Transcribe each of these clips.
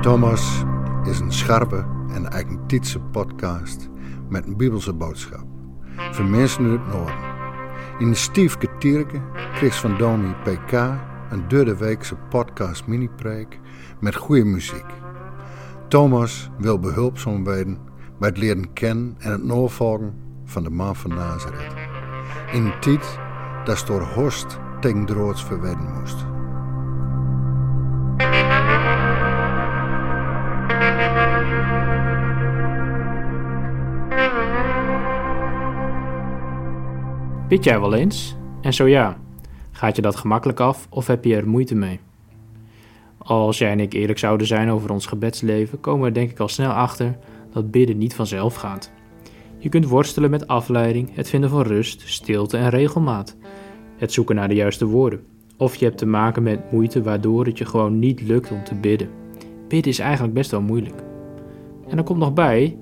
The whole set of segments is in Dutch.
Thomas is een scherpe en eigentietse podcast met een bibelse boodschap. Voor mensen uit het noorden. In de Stiefke Tierke kreeg van Domi PK een derde weekse podcast mini-preek met goede muziek. Thomas wil behulpzaam worden bij het leren kennen en het navolgen van de man van Nazareth. In een tijd dat door Horst verwedden moest. Bid jij wel eens? En zo ja, gaat je dat gemakkelijk af of heb je er moeite mee? Als jij en ik eerlijk zouden zijn over ons gebedsleven, komen we denk ik al snel achter dat bidden niet vanzelf gaat. Je kunt worstelen met afleiding, het vinden van rust, stilte en regelmaat, het zoeken naar de juiste woorden. Of je hebt te maken met moeite waardoor het je gewoon niet lukt om te bidden. Bidden is eigenlijk best wel moeilijk. En er komt nog bij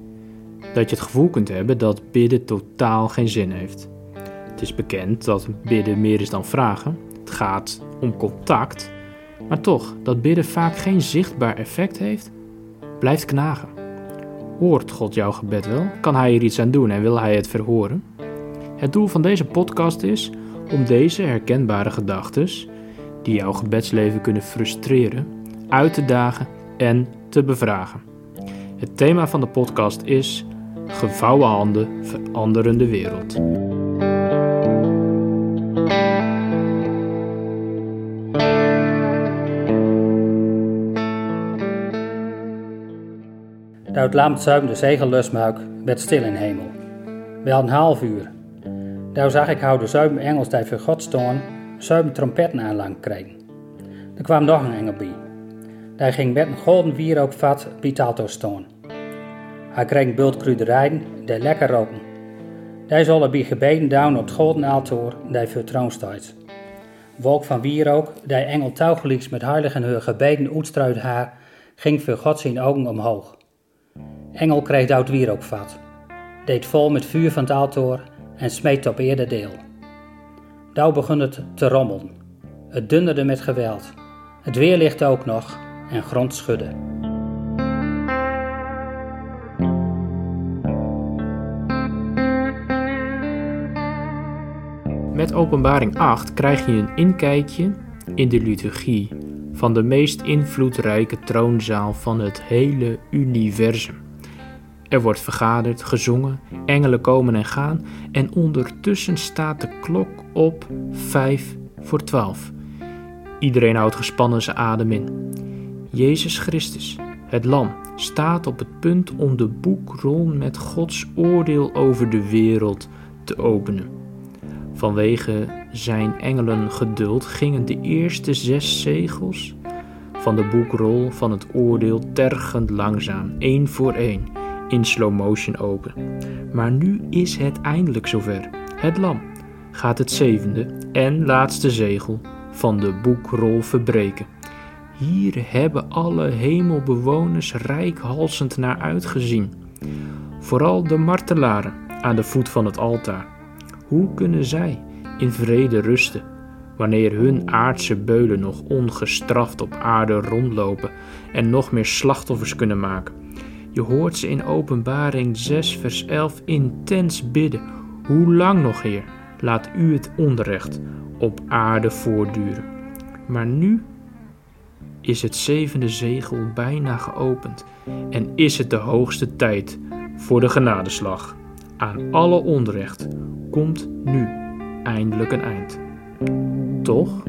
dat je het gevoel kunt hebben dat bidden totaal geen zin heeft. Het is bekend dat bidden meer is dan vragen. Het gaat om contact. Maar toch, dat bidden vaak geen zichtbaar effect heeft, blijft knagen. Hoort God jouw gebed wel? Kan Hij er iets aan doen en wil Hij het verhoren? Het doel van deze podcast is om deze herkenbare gedachten, die jouw gebedsleven kunnen frustreren, uit te dagen en te bevragen. Het thema van de podcast is Gevouwen handen veranderen de wereld. Daar het laamt zuim de zegellusmuik werd stil in hemel. We hadden een half uur. Daar zag ik hoe de engels die voor God stonden, zuim trompetten aanlang krijgen. Er kwam nog een engel bij. Daar ging met een golden wierookvat het auto staan. Hij kreeg bultkruiderijen die lekker roken. Daar zullen bij gebeden down op het golden altaar die voor troonstaat. Wolk van wierook, die engel touwgelijks met heilig en hun gebeden uitstruid haar, ging voor God zijn ogen omhoog. Engel kreeg dood wierookvat, deed vol met vuur van het altaar en smeet op eerde deel. Douw begon het te rommelen. Het dunderde met geweld. Het weerlicht ook nog en grond schudde. Met Openbaring 8 krijg je een inkijkje in de liturgie van de meest invloedrijke troonzaal van het hele universum. Er wordt vergaderd, gezongen, engelen komen en gaan en ondertussen staat de klok op 5 voor 12. Iedereen houdt gespannen zijn adem in. Jezus Christus, het lam, staat op het punt om de boekrol met Gods oordeel over de wereld te openen. Vanwege zijn engelen geduld gingen de eerste zes zegels van de boekrol van het oordeel tergend langzaam, één voor één, in slow motion open. Maar nu is het eindelijk zover. Het lam gaat het zevende en laatste zegel van de boekrol verbreken. Hier hebben alle hemelbewoners rijkhalsend naar uitgezien. Vooral de martelaren aan de voet van het altaar. Hoe kunnen zij in vrede rusten wanneer hun aardse beulen nog ongestraft op aarde rondlopen en nog meer slachtoffers kunnen maken? Je hoort ze in Openbaring 6, vers 11 intens bidden. Hoe lang nog, Heer? Laat u het onrecht op aarde voortduren. Maar nu is het zevende zegel bijna geopend en is het de hoogste tijd voor de genadeslag. Aan alle onrecht komt nu eindelijk een eind. Toch?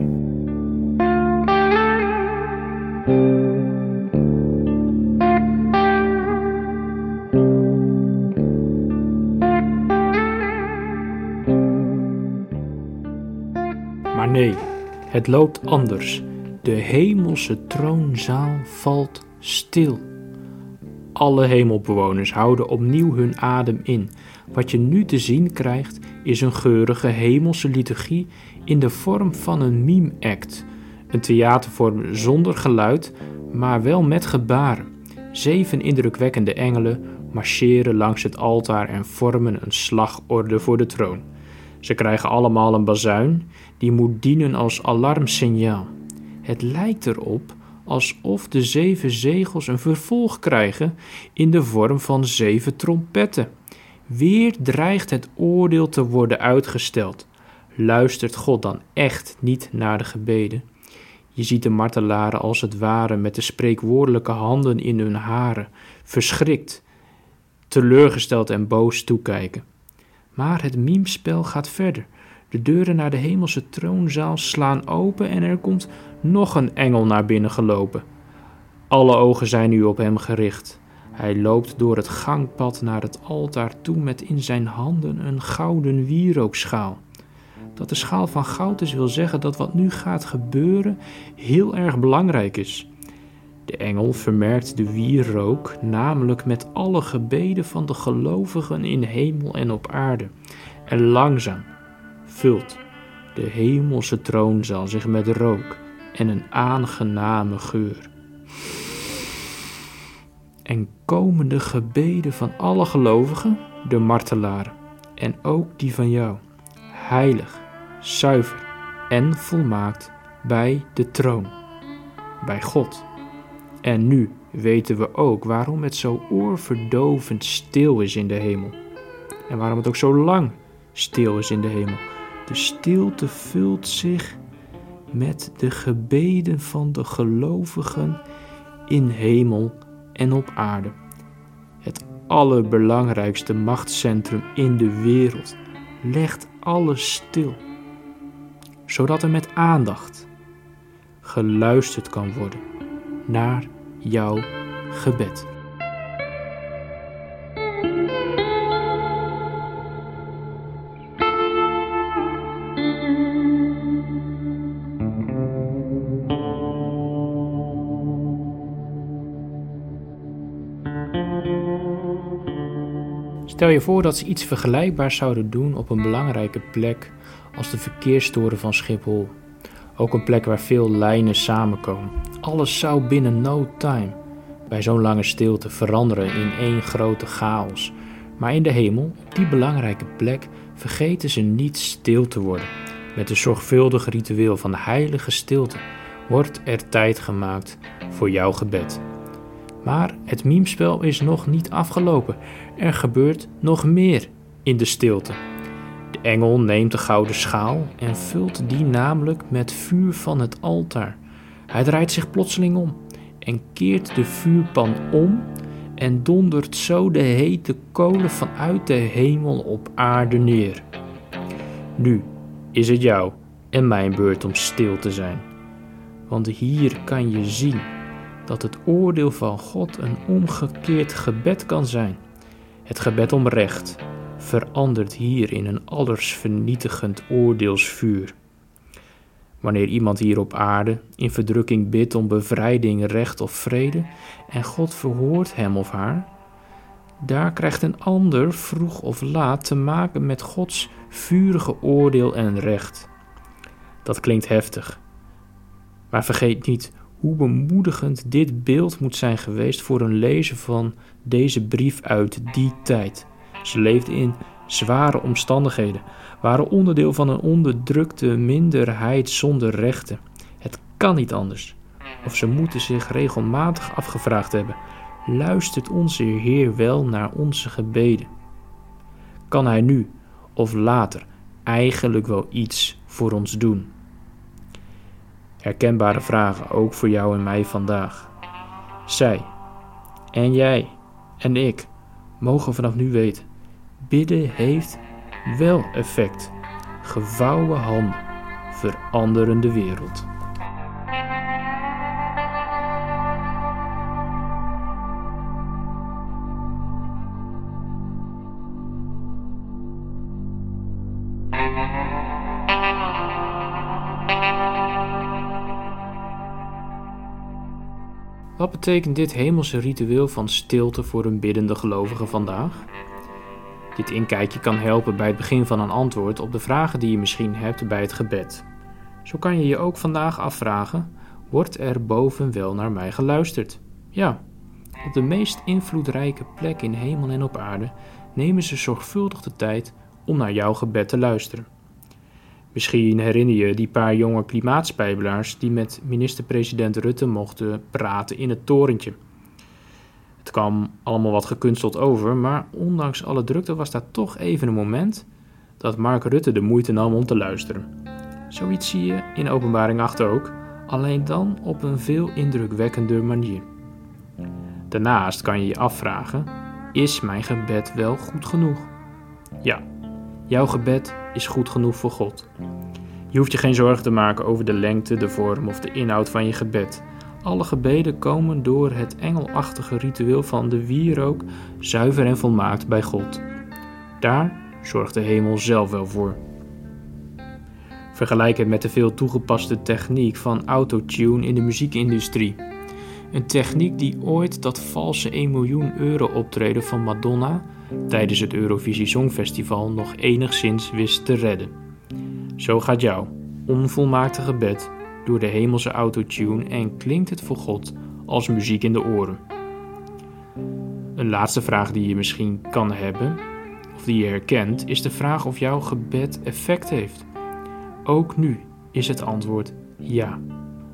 Nee, het loopt anders. De hemelse troonzaal valt stil. Alle hemelbewoners houden opnieuw hun adem in. Wat je nu te zien krijgt is een geurige hemelse liturgie in de vorm van een meme-act. Een theatervorm zonder geluid, maar wel met gebaren. Zeven indrukwekkende engelen marcheren langs het altaar en vormen een slagorde voor de troon. Ze krijgen allemaal een bazuin die moet dienen als alarmsignaal. Het lijkt erop alsof de zeven zegels een vervolg krijgen in de vorm van zeven trompetten. Weer dreigt het oordeel te worden uitgesteld. Luistert God dan echt niet naar de gebeden? Je ziet de martelaren als het ware met de spreekwoordelijke handen in hun haren, verschrikt, teleurgesteld en boos toekijken. Maar het miemspel gaat verder. De deuren naar de hemelse troonzaal slaan open en er komt nog een engel naar binnen gelopen. Alle ogen zijn nu op hem gericht. Hij loopt door het gangpad naar het altaar toe met in zijn handen een gouden wierookschaal. Dat de schaal van goud is wil zeggen dat wat nu gaat gebeuren heel erg belangrijk is. De engel vermerkt de wierrook namelijk met alle gebeden van de gelovigen in hemel en op aarde. En langzaam vult de hemelse troonzaal zich met rook en een aangename geur. En komen de gebeden van alle gelovigen, de martelaren, en ook die van jou, heilig, zuiver en volmaakt bij de troon, bij God. En nu weten we ook waarom het zo oorverdovend stil is in de hemel. En waarom het ook zo lang stil is in de hemel. De stilte vult zich met de gebeden van de gelovigen in hemel en op aarde. Het allerbelangrijkste machtscentrum in de wereld legt alles stil, zodat er met aandacht geluisterd kan worden naar jouw gebed. Stel je voor dat ze iets vergelijkbaars zouden doen op een belangrijke plek als de verkeerstoren van Schiphol. Ook een plek waar veel lijnen samenkomen. Alles zou binnen no time bij zo'n lange stilte veranderen in één grote chaos. Maar in de hemel, op die belangrijke plek, vergeten ze niet stil te worden. Met een zorgvuldig ritueel van heilige stilte wordt er tijd gemaakt voor jouw gebed. Maar het miemspel is nog niet afgelopen. Er gebeurt nog meer in de stilte. De engel neemt de gouden schaal en vult die namelijk met vuur van het altaar. Hij draait zich plotseling om en keert de vuurpan om en dondert zo de hete kolen vanuit de hemel op aarde neer. Nu is het jou en mijn beurt om stil te zijn. Want hier kan je zien dat het oordeel van God een omgekeerd gebed kan zijn. Het gebed om recht verandert hier in een allersvernietigend oordeelsvuur. Wanneer iemand hier op aarde in verdrukking bidt om bevrijding, recht of vrede en God verhoort hem of haar, daar krijgt een ander vroeg of laat te maken met Gods vurige oordeel en recht. Dat klinkt heftig, maar vergeet niet hoe bemoedigend dit beeld moet zijn geweest voor een lezer van deze brief uit die tijd. Ze leefden in zware omstandigheden, waren onderdeel van een onderdrukte minderheid zonder rechten. Het kan niet anders. Of ze moeten zich regelmatig afgevraagd hebben: luistert onze Heer wel naar onze gebeden? Kan Hij nu of later eigenlijk wel iets voor ons doen? Herkenbare vragen ook voor jou en mij vandaag. Zij en jij en ik mogen vanaf nu weten: bidden heeft wel effect. Gevouwen handen veranderen de wereld. Wat betekent dit hemelse ritueel van stilte voor een biddende gelovige vandaag? Dit inkijkje kan helpen bij het begin van een antwoord op de vragen die je misschien hebt bij het gebed. Zo kan je je ook vandaag afvragen: wordt er boven wel naar mij geluisterd? Ja, op de meest invloedrijke plek in hemel en op aarde nemen ze zorgvuldig de tijd om naar jouw gebed te luisteren. Misschien herinner je die paar jonge klimaatspijbelaars die met minister-president Rutte mochten praten in het torentje. Het kwam allemaal wat gekunsteld over, maar ondanks alle drukte was daar toch even een moment dat Mark Rutte de moeite nam om te luisteren. Zoiets zie je in Openbaring 8 ook, alleen dan op een veel indrukwekkender manier. Daarnaast kan je je afvragen: is mijn gebed wel goed genoeg? Ja, jouw gebed is goed genoeg voor God. Je hoeft je geen zorgen te maken over de lengte, de vorm of de inhoud van je gebed. Alle gebeden komen door het engelachtige ritueel van de wierook zuiver en volmaakt bij God. Daar zorgt de hemel zelf wel voor. Vergelijk het met de veel toegepaste techniek van autotune in de muziekindustrie. Een techniek die ooit dat valse 1 miljoen euro optreden van Madonna tijdens het Eurovisie Songfestival nog enigszins wist te redden. Zo gaat jouw onvolmaakte gebed door de hemelse autotune en klinkt het voor God als muziek in de oren. Een laatste vraag die je misschien kan hebben, of die je herkent, is de vraag of jouw gebed effect heeft. Ook nu is het antwoord ja.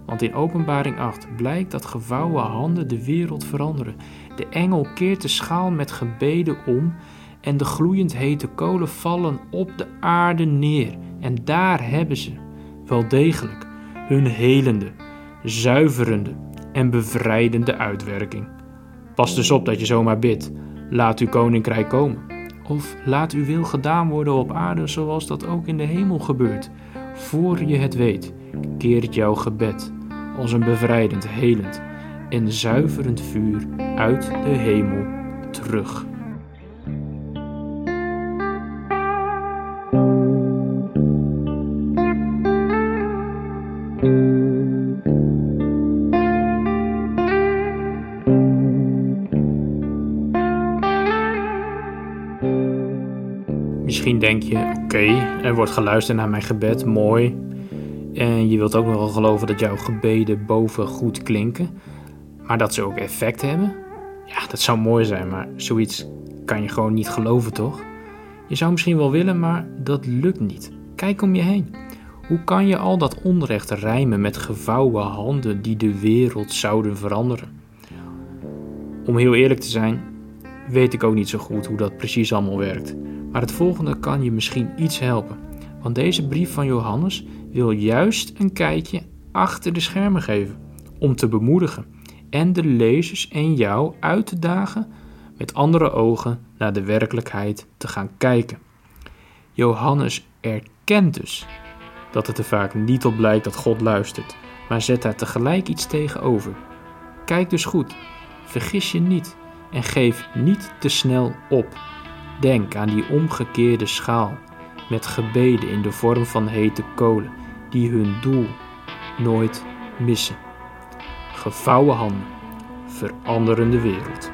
Want in Openbaring 8 blijkt dat gevouwen handen de wereld veranderen. De engel keert de schaal met gebeden om en de gloeiend hete kolen vallen op de aarde neer. En daar hebben ze, wel degelijk, hun helende, zuiverende en bevrijdende uitwerking. Pas dus op dat je zomaar bidt: laat uw koninkrijk komen. Of laat uw wil gedaan worden op aarde zoals dat ook in de hemel gebeurt. Voor je het weet, keert jouw gebed als een bevrijdend, helend en zuiverend vuur uit de hemel terug. Oké, er wordt geluisterd naar mijn gebed, mooi. En je wilt ook nog wel geloven dat jouw gebeden boven goed klinken, maar dat ze ook effect hebben. Ja, dat zou mooi zijn, maar zoiets kan je gewoon niet geloven, toch? Je zou misschien wel willen, maar dat lukt niet. Kijk om je heen. Hoe kan je al dat onrecht rijmen met gevouwen handen die de wereld zouden veranderen? Om heel eerlijk te zijn, weet ik ook niet zo goed hoe dat precies allemaal werkt. Maar het volgende kan je misschien iets helpen. Want deze brief van Johannes wil juist een kijkje achter de schermen geven. Om te bemoedigen en de lezers en jou uit te dagen met andere ogen naar de werkelijkheid te gaan kijken. Johannes erkent dus dat het er vaak niet op blijkt dat God luistert, maar zet daar tegelijk iets tegenover. Kijk dus goed, vergis je niet en geef niet te snel op. Denk aan die omgekeerde schaal met gebeden in de vorm van hete kolen die hun doel nooit missen. Gevouwen handen veranderen de wereld.